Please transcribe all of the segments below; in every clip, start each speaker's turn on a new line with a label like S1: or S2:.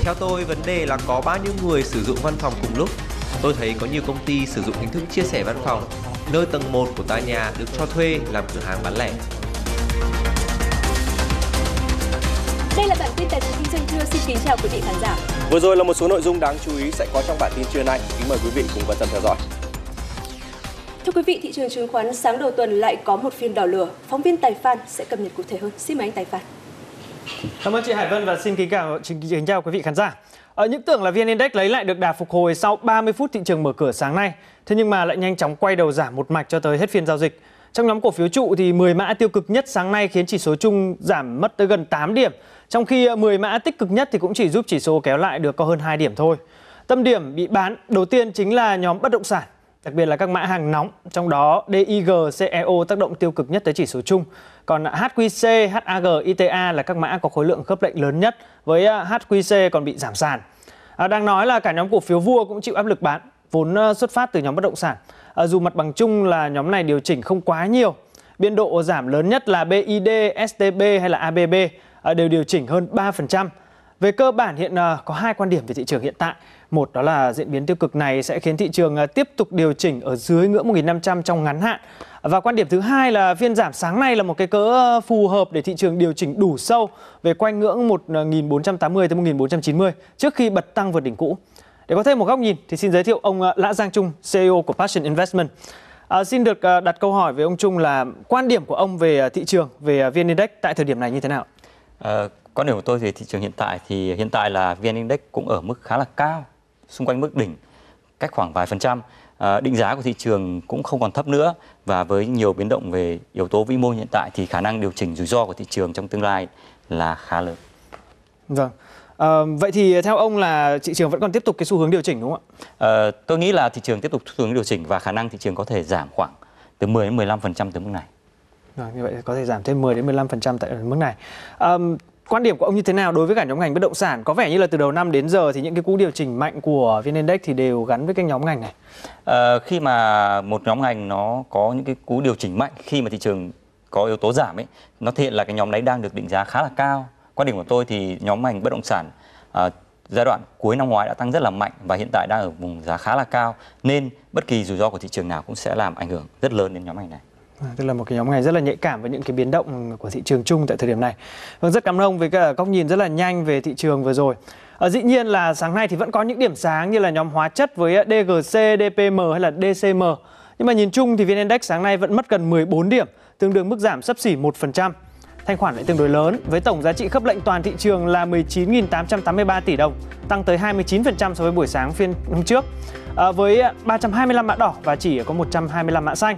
S1: Theo tôi, vấn đề là có bao nhiêu người sử dụng văn phòng cùng lúc. Tôi thấy có nhiều công ty sử dụng hình thức chia sẻ văn phòng, nơi tầng 1 của tòa nhà được cho thuê làm cửa hàng bán lẻ.
S2: Đây là bản tin tài chính kinh doanh trưa. Xin kính chào quý vị khán giả.
S3: Vừa rồi là một số nội dung đáng chú ý sẽ có trong bản tin trưa nay. Kính mời quý vị cùng quan tâm theo dõi.
S2: Thưa quý vị, thị trường chứng khoán sáng đầu tuần lại có một phiên đỏ lửa. Phóng viên Tài Phan sẽ cập nhật cụ thể hơn. Xin mời anh Tài Phan.
S4: Cảm ơn chị Hải Vân và xin kính chào, kính chào quý vị khán giả. Ở những tưởng là VN Index lấy lại được đà phục hồi sau 30 phút thị trường mở cửa sáng nay, thế nhưng mà lại nhanh chóng quay đầu giảm một mạch cho tới hết phiên giao dịch. Trong nhóm cổ phiếu trụ thì 10 mã tiêu cực nhất sáng nay khiến chỉ số chung giảm mất tới gần 8 điểm, trong khi ờ, 10 mã tích cực nhất thì cũng chỉ giúp chỉ số kéo lại được có hơn 2 điểm thôi. Tâm điểm bị bán đầu tiên chính là nhóm bất động sản đặc biệt là các mã hàng nóng, trong đó DIG, CEO tác động tiêu cực nhất tới chỉ số chung. Còn HQC, HAG, ITA là các mã có khối lượng khớp lệnh lớn nhất, với à, HQC còn bị giảm sàn. À, đang nói là cả nhóm cổ phiếu vua cũng chịu áp lực bán, vốn à, xuất phát từ nhóm bất động sản. À, dù mặt bằng chung là nhóm này điều chỉnh không quá nhiều, biên độ giảm lớn nhất là BID, STB hay là ABB à, đều điều chỉnh hơn 3%. Về cơ bản hiện à, có hai quan điểm về thị trường hiện tại. Một đó là diễn biến tiêu cực này sẽ khiến thị trường à, tiếp tục điều chỉnh ở dưới ngưỡng 1.500 trong ngắn hạn. Và quan điểm thứ hai là phiên giảm sáng nay là một cái cỡ ờ, phù hợp để thị trường điều chỉnh đủ sâu về quanh ngưỡng 1480 ờ, tới 1490 trước khi bật tăng vượt đỉnh cũ. Để có thêm một góc nhìn thì xin giới thiệu ông ờ, Lã Giang Trung, CEO của Passion Investment. À, xin được đặt câu hỏi với ông Trung là quan điểm của ông về thị trường, về VN Index tại thời điểm này như thế nào?
S5: À, Quan điểm của tôi về thị trường hiện tại thì hiện tại là VN Index cũng ở mức khá là cao, xung quanh mức đỉnh, cách khoảng vài phần trăm. À, định giá của thị trường cũng không còn thấp nữa và với nhiều biến động về yếu tố vĩ mô hiện tại thì khả năng điều chỉnh rủi ro của thị trường trong tương lai là khá lớn.
S4: Vâng. À, vậy thì theo ông là thị trường vẫn còn tiếp tục cái xu hướng điều chỉnh đúng không
S5: ạ? À, tôi nghĩ là thị trường tiếp tục xu hướng điều chỉnh và khả năng thị trường có thể giảm khoảng từ 10 đến 15% từ mức này.
S4: Vâng, như vậy có thể giảm thêm 10 đến 15% tại mức này. À, quan điểm của ông như thế nào đối với cả nhóm ngành bất động sản? Có vẻ như là từ đầu năm đến giờ thì những cái cú điều chỉnh mạnh của VN Index thì đều gắn với cái nhóm ngành này.
S5: À, khi mà một nhóm ngành nó có những cái cú điều chỉnh mạnh khi mà thị trường có yếu tố giảm ấy, nó thể hiện là cái nhóm đấy đang được định giá khá là cao. Quan điểm của tôi thì nhóm ngành bất động sản à, giai đoạn cuối năm ngoái đã tăng rất là mạnh và hiện tại đang ở vùng giá khá là cao nên bất kỳ rủi ro của thị trường nào cũng sẽ làm ảnh hưởng rất lớn đến nhóm ngành này.
S4: À, tức là một cái nhóm ngành rất là nhạy cảm với những cái biến động của thị trường chung tại thời điểm này. Vâng, rất cảm ơn ông với cả góc nhìn rất là nhanh về thị trường vừa rồi. À, dĩ nhiên là sáng nay thì vẫn có những điểm sáng như là nhóm hóa chất với à, DGC, DPM hay là DCM. Nhưng mà nhìn chung thì VN Index sáng nay vẫn mất gần 14 điểm, tương đương mức giảm sấp xỉ 1%. Thanh khoản lại tương đối lớn với tổng giá trị khớp lệnh toàn thị trường là 19.883 tỷ đồng, tăng tới 29% so với buổi sáng phiên hôm trước. À, với à, 325 mã đỏ và chỉ có 125 mã xanh.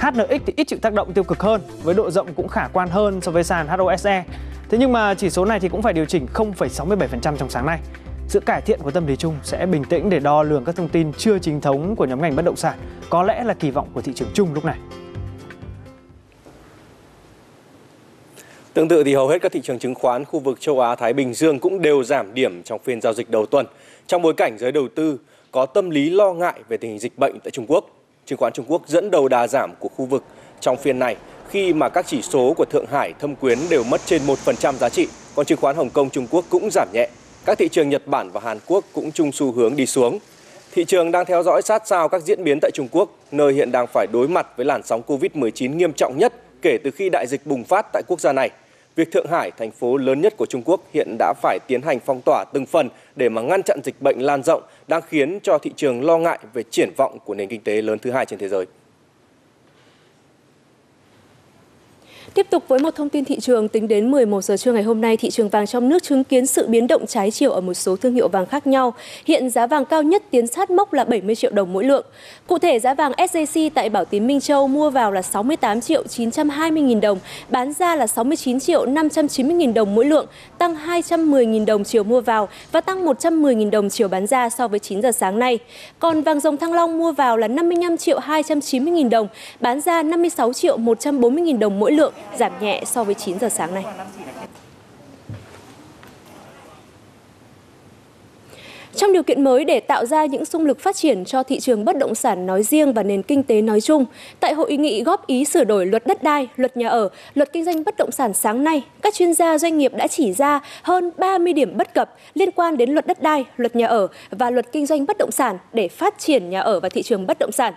S4: HNX thì ít chịu tác động tiêu cực hơn với độ rộng cũng khả quan hơn so với sàn HOSE. Thế nhưng mà chỉ số này thì cũng phải điều chỉnh 0,67% trong sáng nay. Sự cải thiện của tâm lý chung sẽ bình tĩnh để đo lường các thông tin chưa chính thống của nhóm ngành bất động sản, có lẽ là kỳ vọng của thị trường chung lúc này.
S3: Tương tự thì hầu hết các thị trường chứng khoán khu vực châu Á Thái Bình Dương cũng đều giảm điểm trong phiên giao dịch đầu tuần trong bối cảnh giới đầu tư có tâm lý lo ngại về tình hình dịch bệnh tại Trung Quốc chứng khoán Trung Quốc dẫn đầu đà giảm của khu vực trong phiên này khi mà các chỉ số của Thượng Hải, Thâm Quyến đều mất trên 1% giá trị, còn chứng khoán Hồng Kông Trung Quốc cũng giảm nhẹ. Các thị trường Nhật Bản và Hàn Quốc cũng chung xu hướng đi xuống. Thị trường đang theo dõi sát sao các diễn biến tại Trung Quốc, nơi hiện đang phải đối mặt với làn sóng Covid-19 nghiêm trọng nhất kể từ khi đại dịch bùng phát tại quốc gia này. Việc Thượng Hải, thành phố lớn nhất của Trung Quốc, hiện đã phải tiến hành phong tỏa từng phần để mà ngăn chặn dịch bệnh lan rộng, đang khiến cho thị trường lo ngại về triển vọng của nền kinh tế lớn thứ hai trên thế giới.
S2: Tiếp tục với một thông tin thị trường, tính đến 11 giờ trưa ngày hôm nay, thị trường vàng trong nước chứng kiến sự biến động trái chiều ở một số thương hiệu vàng khác nhau. Hiện giá vàng cao nhất tiến sát mốc là 70 triệu đồng mỗi lượng. Cụ thể, giá vàng SJC tại Bảo Tín Minh Châu mua vào là 68 triệu 920 nghìn đồng, bán ra là 69 triệu 590 nghìn đồng mỗi lượng, tăng 210 nghìn đồng chiều mua vào và tăng 110 nghìn đồng chiều bán ra so với 9 giờ sáng nay. Còn vàng dòng Thăng Long mua vào là 55 triệu 290 nghìn đồng, bán ra 56 triệu 140 nghìn đồng mỗi lượng, giảm nhẹ so với 9 giờ sáng nay. Trong điều kiện mới để tạo ra những xung lực phát triển cho thị trường bất động sản nói riêng và nền kinh tế nói chung, tại hội nghị góp ý sửa đổi luật đất đai, luật nhà ở, luật kinh doanh bất động sản sáng nay, các chuyên gia doanh nghiệp đã chỉ ra hơn 30 điểm bất cập liên quan đến luật đất đai, luật nhà ở và luật kinh doanh bất động sản để phát triển nhà ở và thị trường bất động sản.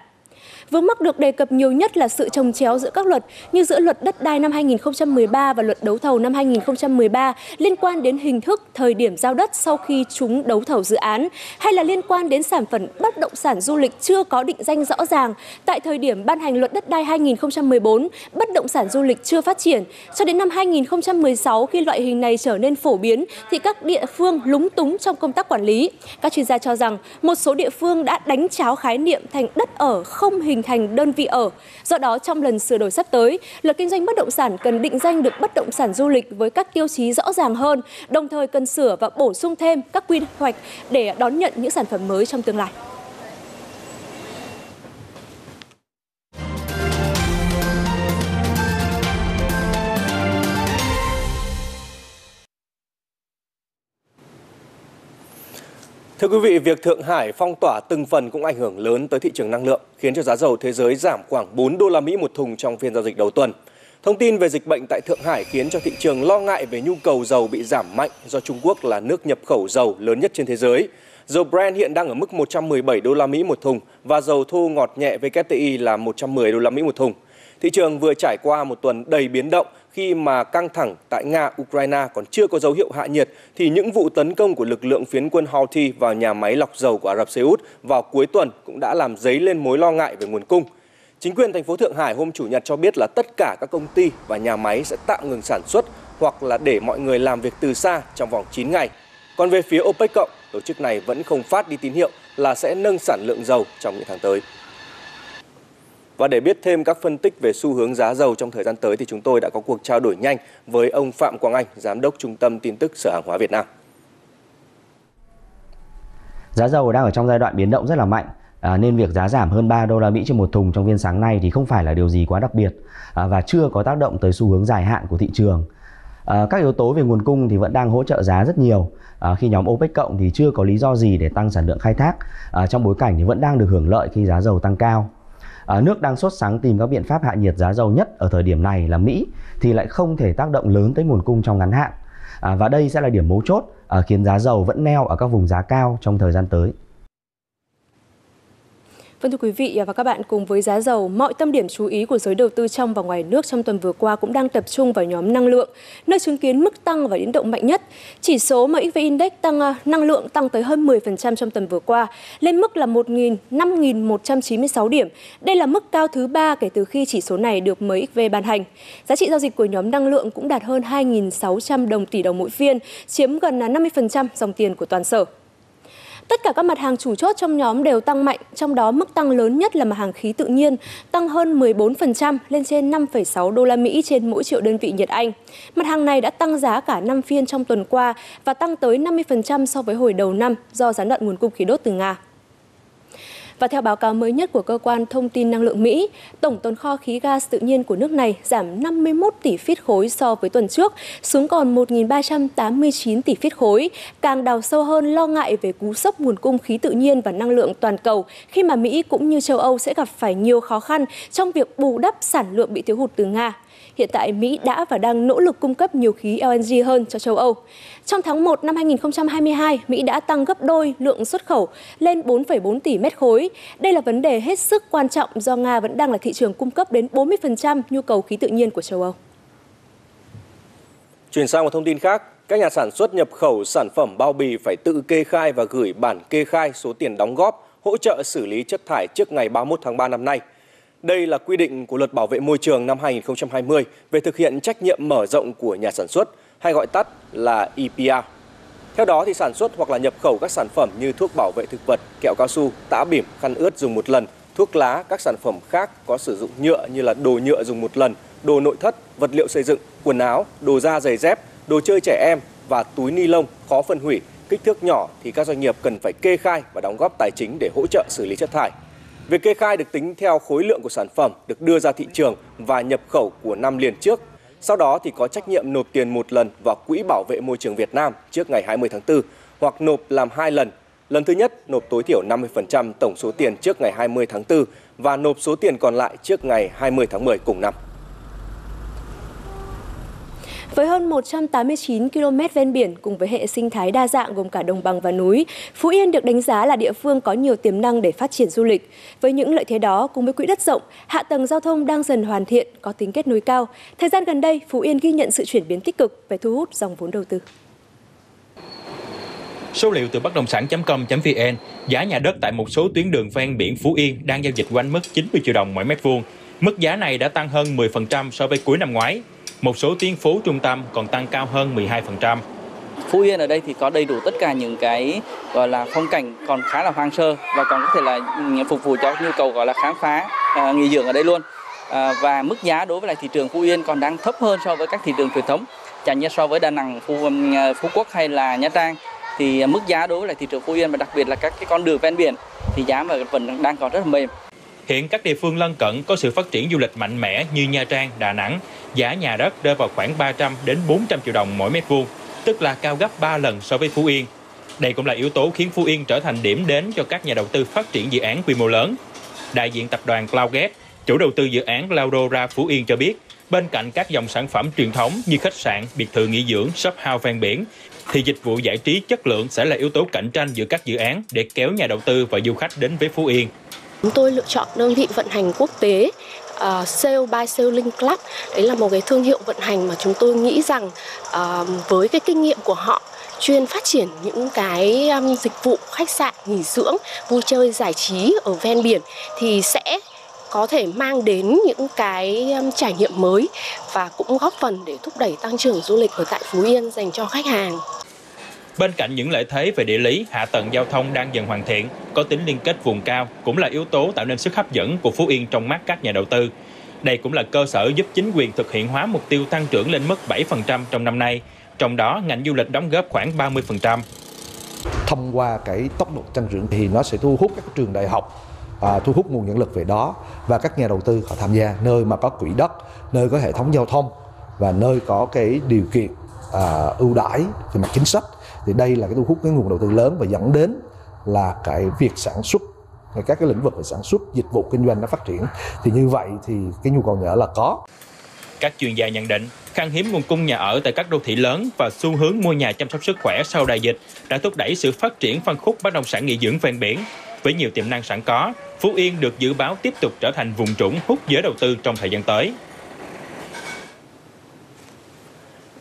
S2: Vướng mắc được đề cập nhiều nhất là sự trồng chéo giữa các luật như giữa luật đất đai năm 2013 và luật đấu thầu năm 2013 liên quan đến hình thức thời điểm giao đất sau khi chúng đấu thầu dự án hay là liên quan đến sản phẩm bất động sản du lịch chưa có định danh rõ ràng. Tại thời điểm ban hành luật đất đai 2014, bất động sản du lịch chưa phát triển. Cho đến năm 2016 khi loại hình này trở nên phổ biến thì các địa phương lúng túng trong công tác quản lý. Các chuyên gia cho rằng một số địa phương đã đánh cháo khái niệm thành đất ở không hình hình thành đơn vị ở. Do đó, trong lần sửa đổi sắp tới, luật kinh doanh bất động sản cần định danh được bất động sản du lịch với các tiêu chí rõ ràng hơn, đồng thời cần sửa và bổ sung thêm các quy hoạch để đón nhận những sản phẩm mới trong tương lai.
S3: Thưa quý vị, việc Thượng Hải phong tỏa từng phần cũng ảnh hưởng lớn tới thị trường năng lượng, khiến cho giá dầu thế giới giảm khoảng 4 đô la Mỹ một thùng trong phiên giao dịch đầu tuần. Thông tin về dịch bệnh tại Thượng Hải khiến cho thị trường lo ngại về nhu cầu dầu bị giảm mạnh do Trung Quốc là nước nhập khẩu dầu lớn nhất trên thế giới. Dầu Brent hiện đang ở mức 117 đô la Mỹ một thùng và dầu thô ngọt nhẹ WTI là 110 đô la Mỹ một thùng. Thị trường vừa trải qua một tuần đầy biến động khi mà căng thẳng tại Nga, Ukraine còn chưa có dấu hiệu hạ nhiệt, thì những vụ tấn công của lực lượng phiến quân Houthi vào nhà máy lọc dầu của Ả Rập Xê Út vào cuối tuần cũng đã làm dấy lên mối lo ngại về nguồn cung. Chính quyền thành phố Thượng Hải hôm Chủ nhật cho biết là tất cả các công ty và nhà máy sẽ tạm ngừng sản xuất hoặc là để mọi người làm việc từ xa trong vòng 9 ngày. Còn về phía OPEC cộng, tổ chức này vẫn không phát đi tín hiệu là sẽ nâng sản lượng dầu trong những tháng tới. Và để biết thêm các phân tích về xu hướng giá dầu trong thời gian tới thì chúng tôi đã có cuộc trao đổi nhanh với ông Phạm Quang Anh, Giám đốc Trung tâm Tin tức Sở Hàng hóa Việt Nam.
S6: Giá dầu đang ở trong giai đoạn biến động rất là mạnh. À, nên việc giá giảm hơn 3 đô la Mỹ trên một thùng trong phiên sáng nay thì không phải là điều gì quá đặc biệt à, và chưa có tác động tới xu hướng dài hạn của thị trường. À, các yếu tố về nguồn cung thì vẫn đang hỗ trợ giá rất nhiều à, khi nhóm OPEC cộng thì chưa có lý do gì để tăng sản lượng khai thác à, trong bối cảnh thì vẫn đang được hưởng lợi khi giá dầu tăng cao à, nước đang sốt sáng tìm các biện pháp hạ nhiệt giá dầu nhất ở thời điểm này là Mỹ thì lại không thể tác động lớn tới nguồn cung trong ngắn hạn à, và đây sẽ là điểm mấu chốt à, khiến giá dầu vẫn neo ở các vùng giá cao trong thời gian tới.
S2: Vâng thưa quý vị à, và các bạn, cùng với giá dầu, mọi tâm điểm chú ý của giới đầu tư trong và ngoài nước trong tuần vừa qua cũng đang tập trung vào nhóm năng lượng, nơi chứng kiến mức tăng và biến động mạnh nhất. Chỉ số MXV Index tăng à, năng lượng tăng tới hơn 10% trong tuần vừa qua, lên mức là 5.196 điểm. Đây là mức cao thứ ba kể từ khi chỉ số này được MXV ban hành. Giá trị giao dịch của nhóm năng lượng cũng đạt hơn 2.600 đồng tỷ đồng mỗi phiên, chiếm gần à, 50% dòng tiền của toàn sở. Tất cả các mặt hàng chủ chốt trong nhóm đều tăng mạnh, trong đó mức tăng lớn nhất là mặt hàng khí tự nhiên, tăng hơn 14% lên trên 5,6 đô la Mỹ trên mỗi triệu đơn vị nhiệt Anh. Mặt hàng này đã tăng giá cả 5 phiên trong tuần qua và tăng tới 50% so với hồi đầu năm do gián đoạn nguồn cung khí đốt từ Nga. Và theo báo cáo mới nhất của cơ quan thông tin năng lượng Mỹ, tổng tồn kho khí gas tự nhiên của nước này giảm 51 tỷ feet khối so với tuần trước, xuống còn 1.389 tỷ feet khối, càng đào sâu hơn lo ngại về cú sốc nguồn cung khí tự nhiên và năng lượng toàn cầu khi mà Mỹ cũng như châu Âu sẽ gặp phải nhiều khó khăn trong việc bù đắp sản lượng bị thiếu hụt từ Nga. Hiện tại Mỹ đã và đang nỗ lực cung cấp nhiều khí LNG hơn cho châu Âu. Trong tháng 1 năm 2022, Mỹ đã tăng gấp đôi lượng xuất khẩu lên 4,4 tỷ mét khối. Đây là vấn đề hết sức quan trọng do Nga vẫn đang là thị trường cung cấp đến 40% nhu cầu khí tự nhiên của châu Âu.
S3: Chuyển sang một thông tin khác, các nhà sản xuất nhập khẩu sản phẩm bao bì phải tự kê khai và gửi bản kê khai số tiền đóng góp hỗ trợ xử lý chất thải trước ngày 31 tháng 3 năm nay. Đây là quy định của Luật Bảo vệ môi trường năm 2020 về thực hiện trách nhiệm mở rộng của nhà sản xuất, hay gọi tắt là EPR. Theo đó thì sản xuất hoặc là nhập khẩu các sản phẩm như thuốc bảo vệ thực vật, kẹo cao su, tã bỉm, khăn ướt dùng một lần, thuốc lá, các sản phẩm khác có sử dụng nhựa như là đồ nhựa dùng một lần, đồ nội thất, vật liệu xây dựng, quần áo, đồ da giày dép, đồ chơi trẻ em và túi ni lông khó phân hủy, kích thước nhỏ thì các doanh nghiệp cần phải kê khai và đóng góp tài chính để hỗ trợ xử lý chất thải. Việc kê khai được tính theo khối lượng của sản phẩm được đưa ra thị trường và nhập khẩu của năm liền trước. Sau đó thì có trách nhiệm nộp tiền một lần vào Quỹ Bảo vệ Môi trường Việt Nam trước ngày 20 tháng 4 hoặc nộp làm hai lần Lần thứ nhất, nộp tối thiểu 50% tổng số tiền trước ngày 20 tháng 4 và nộp số tiền còn lại trước ngày 20 tháng 10 cùng năm.
S2: Với hơn 189 km ven biển cùng với hệ sinh thái đa dạng gồm cả đồng bằng và núi, Phú Yên được đánh giá là địa phương có nhiều tiềm năng để phát triển du lịch. Với những lợi thế đó cùng với quỹ đất rộng, hạ tầng giao thông đang dần hoàn thiện, có tính kết nối cao. Thời gian gần đây, Phú Yên ghi nhận sự chuyển biến tích cực về thu hút dòng vốn đầu tư.
S7: Số liệu từ bất động sản.com.vn, giá nhà đất tại một số tuyến đường ven biển Phú Yên đang giao dịch quanh mức 90 triệu đồng mỗi mét vuông. Mức giá này đã tăng hơn 10% so với cuối năm ngoái. Một số tuyến phố trung tâm còn tăng cao hơn 12%.
S8: Phú Yên ở đây thì có đầy đủ tất cả những cái gọi là phong cảnh còn khá là hoang sơ và còn có thể là phục vụ cho nhu cầu gọi là khám phá à, nghỉ dưỡng ở đây luôn. à, và mức giá đối với lại thị trường Phú Yên còn đang thấp hơn so với các thị trường truyền thống. Chẳng như so với Đà Nẵng, Phú, à, Phú Quốc hay là Nha Trang thì mức giá đối với lại thị trường Phú Yên và đặc biệt là các cái con đường ven biển thì giá mà vẫn đang còn rất là mềm.
S7: Hiện các địa phương lân cận có sự phát triển du lịch mạnh mẽ như Nha Trang, Đà Nẵng, giá nhà đất rơi vào khoảng 300 đến 400 triệu đồng mỗi mét vuông, tức là cao gấp 3 lần so với Phú Yên. Đây cũng là yếu tố khiến Phú Yên trở thành điểm đến cho các nhà đầu tư phát triển dự án quy mô lớn. Đại diện tập đoàn Cloudgate, chủ đầu tư dự án Laudora Phú Yên cho biết, bên cạnh các dòng sản phẩm truyền thống như khách sạn, biệt thự nghỉ dưỡng, shop house ven biển, thì dịch vụ giải trí chất lượng sẽ là yếu tố cạnh tranh giữa các dự án để kéo nhà đầu tư và du khách đến với Phú Yên.
S9: Chúng tôi lựa chọn đơn vị vận hành quốc tế ờ, uh, Sale by Sailing Club. Đấy là một cái thương hiệu vận hành mà chúng tôi nghĩ rằng uh, với cái kinh nghiệm của họ chuyên phát triển những cái um, dịch vụ khách sạn nghỉ dưỡng vui chơi giải trí ở ven biển thì sẽ có thể mang đến những cái um, trải nghiệm mới và cũng góp phần để thúc đẩy tăng trưởng du lịch ở tại Phú Yên dành cho khách hàng.
S7: Bên cạnh những lợi thế về địa lý, hạ tầng giao thông đang dần hoàn thiện, có tính liên kết vùng cao cũng là yếu tố tạo nên sức hấp dẫn của Phú Yên trong mắt các nhà đầu tư. Đây cũng là cơ sở giúp chính quyền thực hiện hóa mục tiêu tăng trưởng lên mức 7% trong năm nay, trong đó ngành du lịch đóng góp khoảng 30%.
S10: Thông qua cái tốc độ tăng trưởng thì nó sẽ thu hút các trường đại học à, thu hút nguồn nhân lực về đó và các nhà đầu tư họ tham gia nơi mà có quỹ đất, nơi có hệ thống giao thông và nơi có cái điều kiện à, ưu đãi về mặt chính sách thì đây là cái thu hút cái nguồn đầu tư lớn và dẫn đến là cái việc sản xuất, các cái lĩnh vực về sản xuất, dịch vụ kinh doanh nó phát triển. Thì như vậy thì cái nhu cầu nhà ở là có.
S7: Các chuyên gia nhận định, khan hiếm nguồn cung nhà ở tại các đô thị lớn và xu hướng mua nhà chăm sóc sức khỏe sau đại dịch đã thúc đẩy sự phát triển phân khúc bất động sản nghỉ dưỡng ven biển. Với nhiều tiềm năng sẵn có, Phú Yên được dự báo tiếp tục trở thành vùng trũng hút giới đầu tư trong thời gian tới.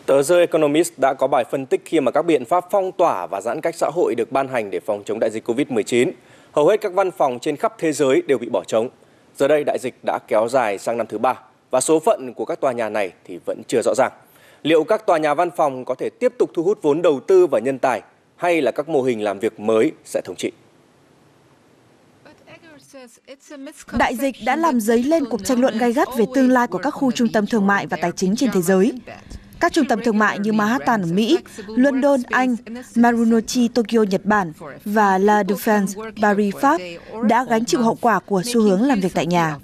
S3: Tờ The Economist đã có bài phân tích khi mà các biện pháp phong tỏa và giãn cách xã hội được ban hành để phòng chống đại dịch Covid-19. Hầu hết các văn phòng trên khắp thế giới đều bị bỏ trống. Giờ đây đại dịch đã kéo dài sang năm thứ ba và số phận của các tòa nhà này thì vẫn chưa rõ ràng. Liệu các tòa nhà văn phòng có thể tiếp tục thu hút vốn đầu tư và nhân tài hay là các mô hình làm việc mới sẽ thống trị?
S11: Đại dịch đã làm dấy lên cuộc tranh luận gay gắt về tương lai của các khu trung tâm thương mại và tài chính trên thế giới. Các trung tâm thương mại như Manhattan ở Mỹ, London, Anh, Marunouchi, Tokyo, Nhật Bản và La Défense, Paris, Pháp đã gánh chịu hậu quả của xu hướng làm việc tại nhà.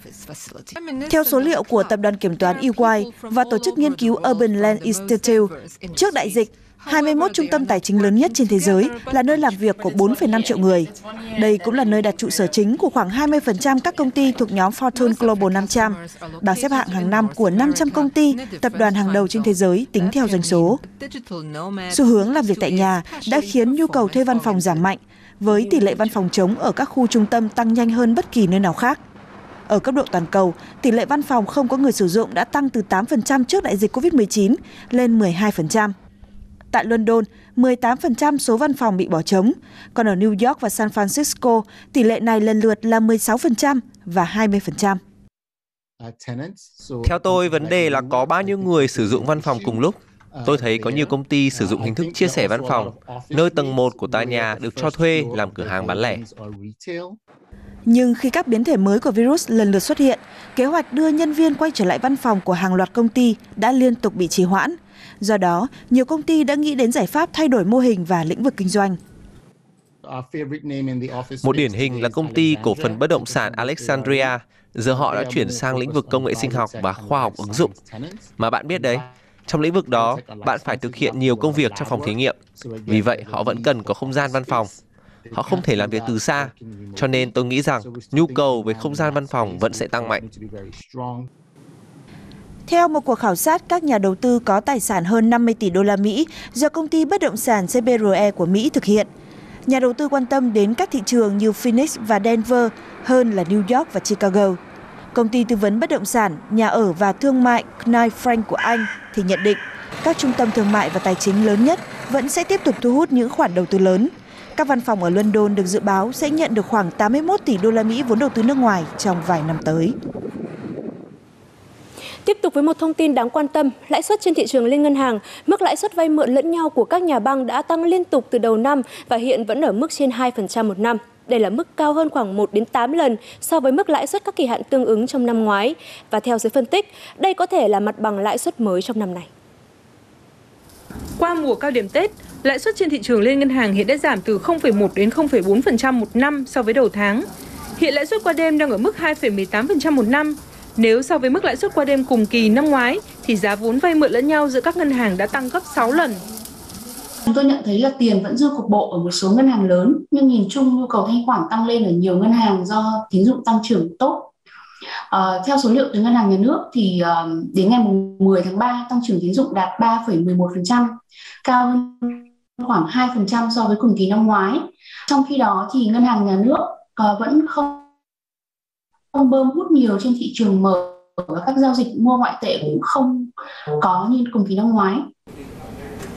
S11: Theo số liệu của Tập đoàn Kiểm toán EY và Tổ chức Nghiên cứu Urban Land Institute, trước đại dịch, 21 trung tâm tài chính lớn nhất trên thế giới là nơi làm việc của 4,5 triệu người. Đây cũng là nơi đặt trụ sở chính của khoảng 20% các công ty thuộc nhóm Fortune Global 500, bảng xếp hạng hàng năm của 500 công ty, tập đoàn hàng đầu trên thế giới tính theo doanh số. Xu hướng làm việc tại nhà đã khiến nhu cầu thuê văn phòng giảm mạnh, với tỷ lệ văn phòng trống ở các khu trung tâm tăng nhanh hơn bất kỳ nơi nào khác. Ở cấp độ toàn cầu, tỷ lệ văn phòng không có người sử dụng đã tăng từ 8% trước đại dịch COVID-19 lên 12%. Tại London, 18% số văn phòng bị bỏ trống, còn ở New York và San Francisco, tỷ lệ này lần lượt là 16% và 20%.
S1: Theo tôi, vấn đề là có bao nhiêu người sử dụng văn phòng cùng lúc. Tôi thấy có nhiều công ty sử dụng hình thức chia sẻ văn phòng, nơi tầng 1 của tòa nhà được cho thuê làm cửa hàng bán lẻ.
S11: Nhưng khi các biến thể mới của virus lần lượt xuất hiện, kế hoạch đưa nhân viên quay trở lại văn phòng của hàng loạt công ty đã liên tục bị trì hoãn. Do đó, nhiều công ty đã nghĩ đến giải pháp thay đổi mô hình và lĩnh vực kinh doanh.
S1: Một điển hình là công ty cổ phần bất động sản Alexandria. Giờ họ đã chuyển sang lĩnh vực công nghệ sinh học và khoa học ứng dụng. Mà bạn biết đấy, trong lĩnh vực đó, bạn phải thực hiện nhiều công việc trong phòng thí nghiệm. Vì vậy, họ vẫn cần có không gian văn phòng. họ không thể làm việc từ xa. Cho nên tôi nghĩ rằng nhu cầu về không gian văn phòng vẫn sẽ tăng mạnh.
S11: Theo một cuộc khảo sát, các nhà đầu tư có tài sản hơn 50 tỷ đô la Mỹ do công ty bất động sản CBRE của Mỹ thực hiện. Nhà đầu tư quan tâm đến các thị trường như Phoenix và Denver hơn là New York và Chicago. Công ty tư vấn bất động sản, nhà ở và thương mại Knight Frank của Anh thì nhận định các trung tâm thương mại và tài chính lớn nhất vẫn sẽ tiếp tục thu hút những khoản đầu tư lớn. Các văn phòng ở London được dự báo sẽ nhận được khoảng 81 tỷ đô la Mỹ vốn đầu tư nước ngoài trong vài năm tới.
S2: Tiếp tục với một thông tin đáng quan tâm, lãi suất trên thị trường liên ngân hàng, mức lãi suất vay mượn lẫn nhau của các nhà băng đã tăng liên tục từ đầu năm và hiện vẫn ở mức trên 2% một năm. Đây là mức cao hơn khoảng 1 đến 8 lần so với mức lãi suất các kỳ hạn tương ứng trong năm ngoái. Và theo giới phân tích, đây có thể là mặt bằng lãi suất mới trong năm này.
S12: Qua mùa cao điểm Tết, lãi suất trên thị trường liên ngân hàng hiện đã giảm từ 0,1 đến 0,4% một năm so với đầu tháng. Hiện lãi suất qua đêm đang ở mức 2,18% một năm. Nếu so với mức lãi suất qua đêm cùng kỳ năm ngoái, thì giá vốn vay mượn lẫn nhau giữa các ngân hàng đã tăng gấp 6 lần.
S13: Chúng tôi nhận thấy là tiền vẫn dư cục bộ ở một số ngân hàng lớn, nhưng nhìn chung nhu cầu thanh khoản tăng lên ở nhiều ngân hàng do tín dụng tăng trưởng tốt. Uh, theo số liệu từ ngân hàng nhà nước thì uh, đến ngày 10 tháng 3 tăng trưởng tín dụng đạt 3,11%, cao hơn khoảng 2% so với cùng kỳ năm ngoái. Trong khi đó thì ngân hàng nhà nước uh, vẫn không không bơm hút nhiều trên thị trường mở và các giao dịch mua ngoại tệ cũng không có như cùng kỳ năm ngoái.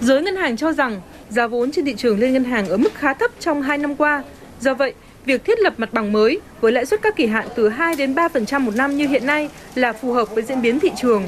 S12: Giới ngân hàng cho rằng giá vốn trên thị trường liên ngân hàng ở mức khá thấp trong 2 năm qua. Do vậy, việc thiết lập mặt bằng mới với lãi suất các kỳ hạn từ 2 đến 3% một năm như hiện nay là phù hợp với diễn biến thị trường.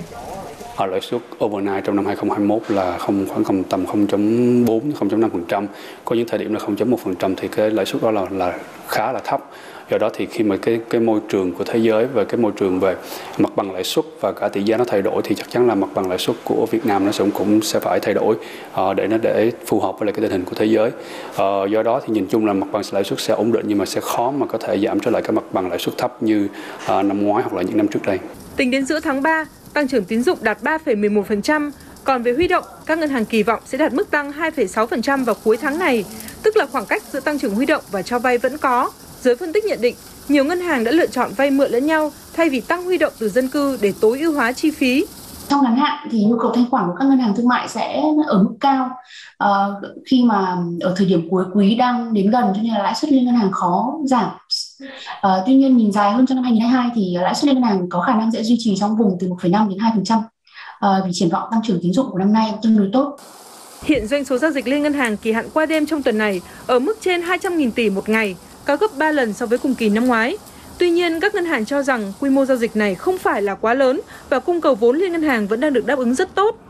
S14: Ở lãi suất overnight trong năm 2021 là không khoảng tầm 0.4 0.5%, có những thời điểm là 0.1% thì cái lãi suất đó là là khá là thấp do đó thì khi mà cái cái môi trường của thế giới và cái môi trường về mặt bằng lãi suất và cả tỷ giá nó thay đổi thì chắc chắn là mặt bằng lãi suất của Việt Nam nó cũng cũng sẽ phải thay đổi uh, để nó để phù hợp với lại cái tình hình của thế giới uh, do đó thì nhìn chung là mặt bằng lãi suất sẽ ổn định nhưng mà sẽ khó mà có thể giảm trở lại cái mặt bằng lãi suất thấp như uh, năm ngoái hoặc là những năm trước đây.
S12: Tính đến giữa tháng 3, tăng trưởng tín dụng đạt 3,11%, còn về huy động, các ngân hàng kỳ vọng sẽ đạt mức tăng 2,6% vào cuối tháng này, tức là khoảng cách giữa tăng trưởng huy động và cho vay vẫn có, Giới phân tích nhận định, nhiều ngân hàng đã lựa chọn vay mượn lẫn nhau thay vì tăng huy động từ dân cư để tối ưu hóa chi phí.
S13: Trong ngắn hạn thì nhu cầu thanh khoản của các ngân hàng thương mại sẽ ở mức cao uh, khi mà ở thời điểm cuối quý đang đến gần cho nên là lãi suất liên ngân hàng khó giảm. Uh, tuy nhiên nhìn dài hơn trong năm 2022 thì lãi suất liên ngân hàng có khả năng sẽ duy trì trong vùng từ 1,5 đến 2% uh, vì triển vọng tăng trưởng tín dụng của năm nay tương đối tốt.
S12: Hiện doanh số giao dịch liên ngân hàng kỳ hạn qua đêm trong tuần này ở mức trên 200.000 tỷ một ngày, cao gấp 3 lần so với cùng kỳ năm ngoái. Tuy nhiên, các ngân hàng cho rằng quy mô giao dịch này không phải là quá lớn và cung cầu vốn liên ngân hàng vẫn đang được đáp ứng rất tốt.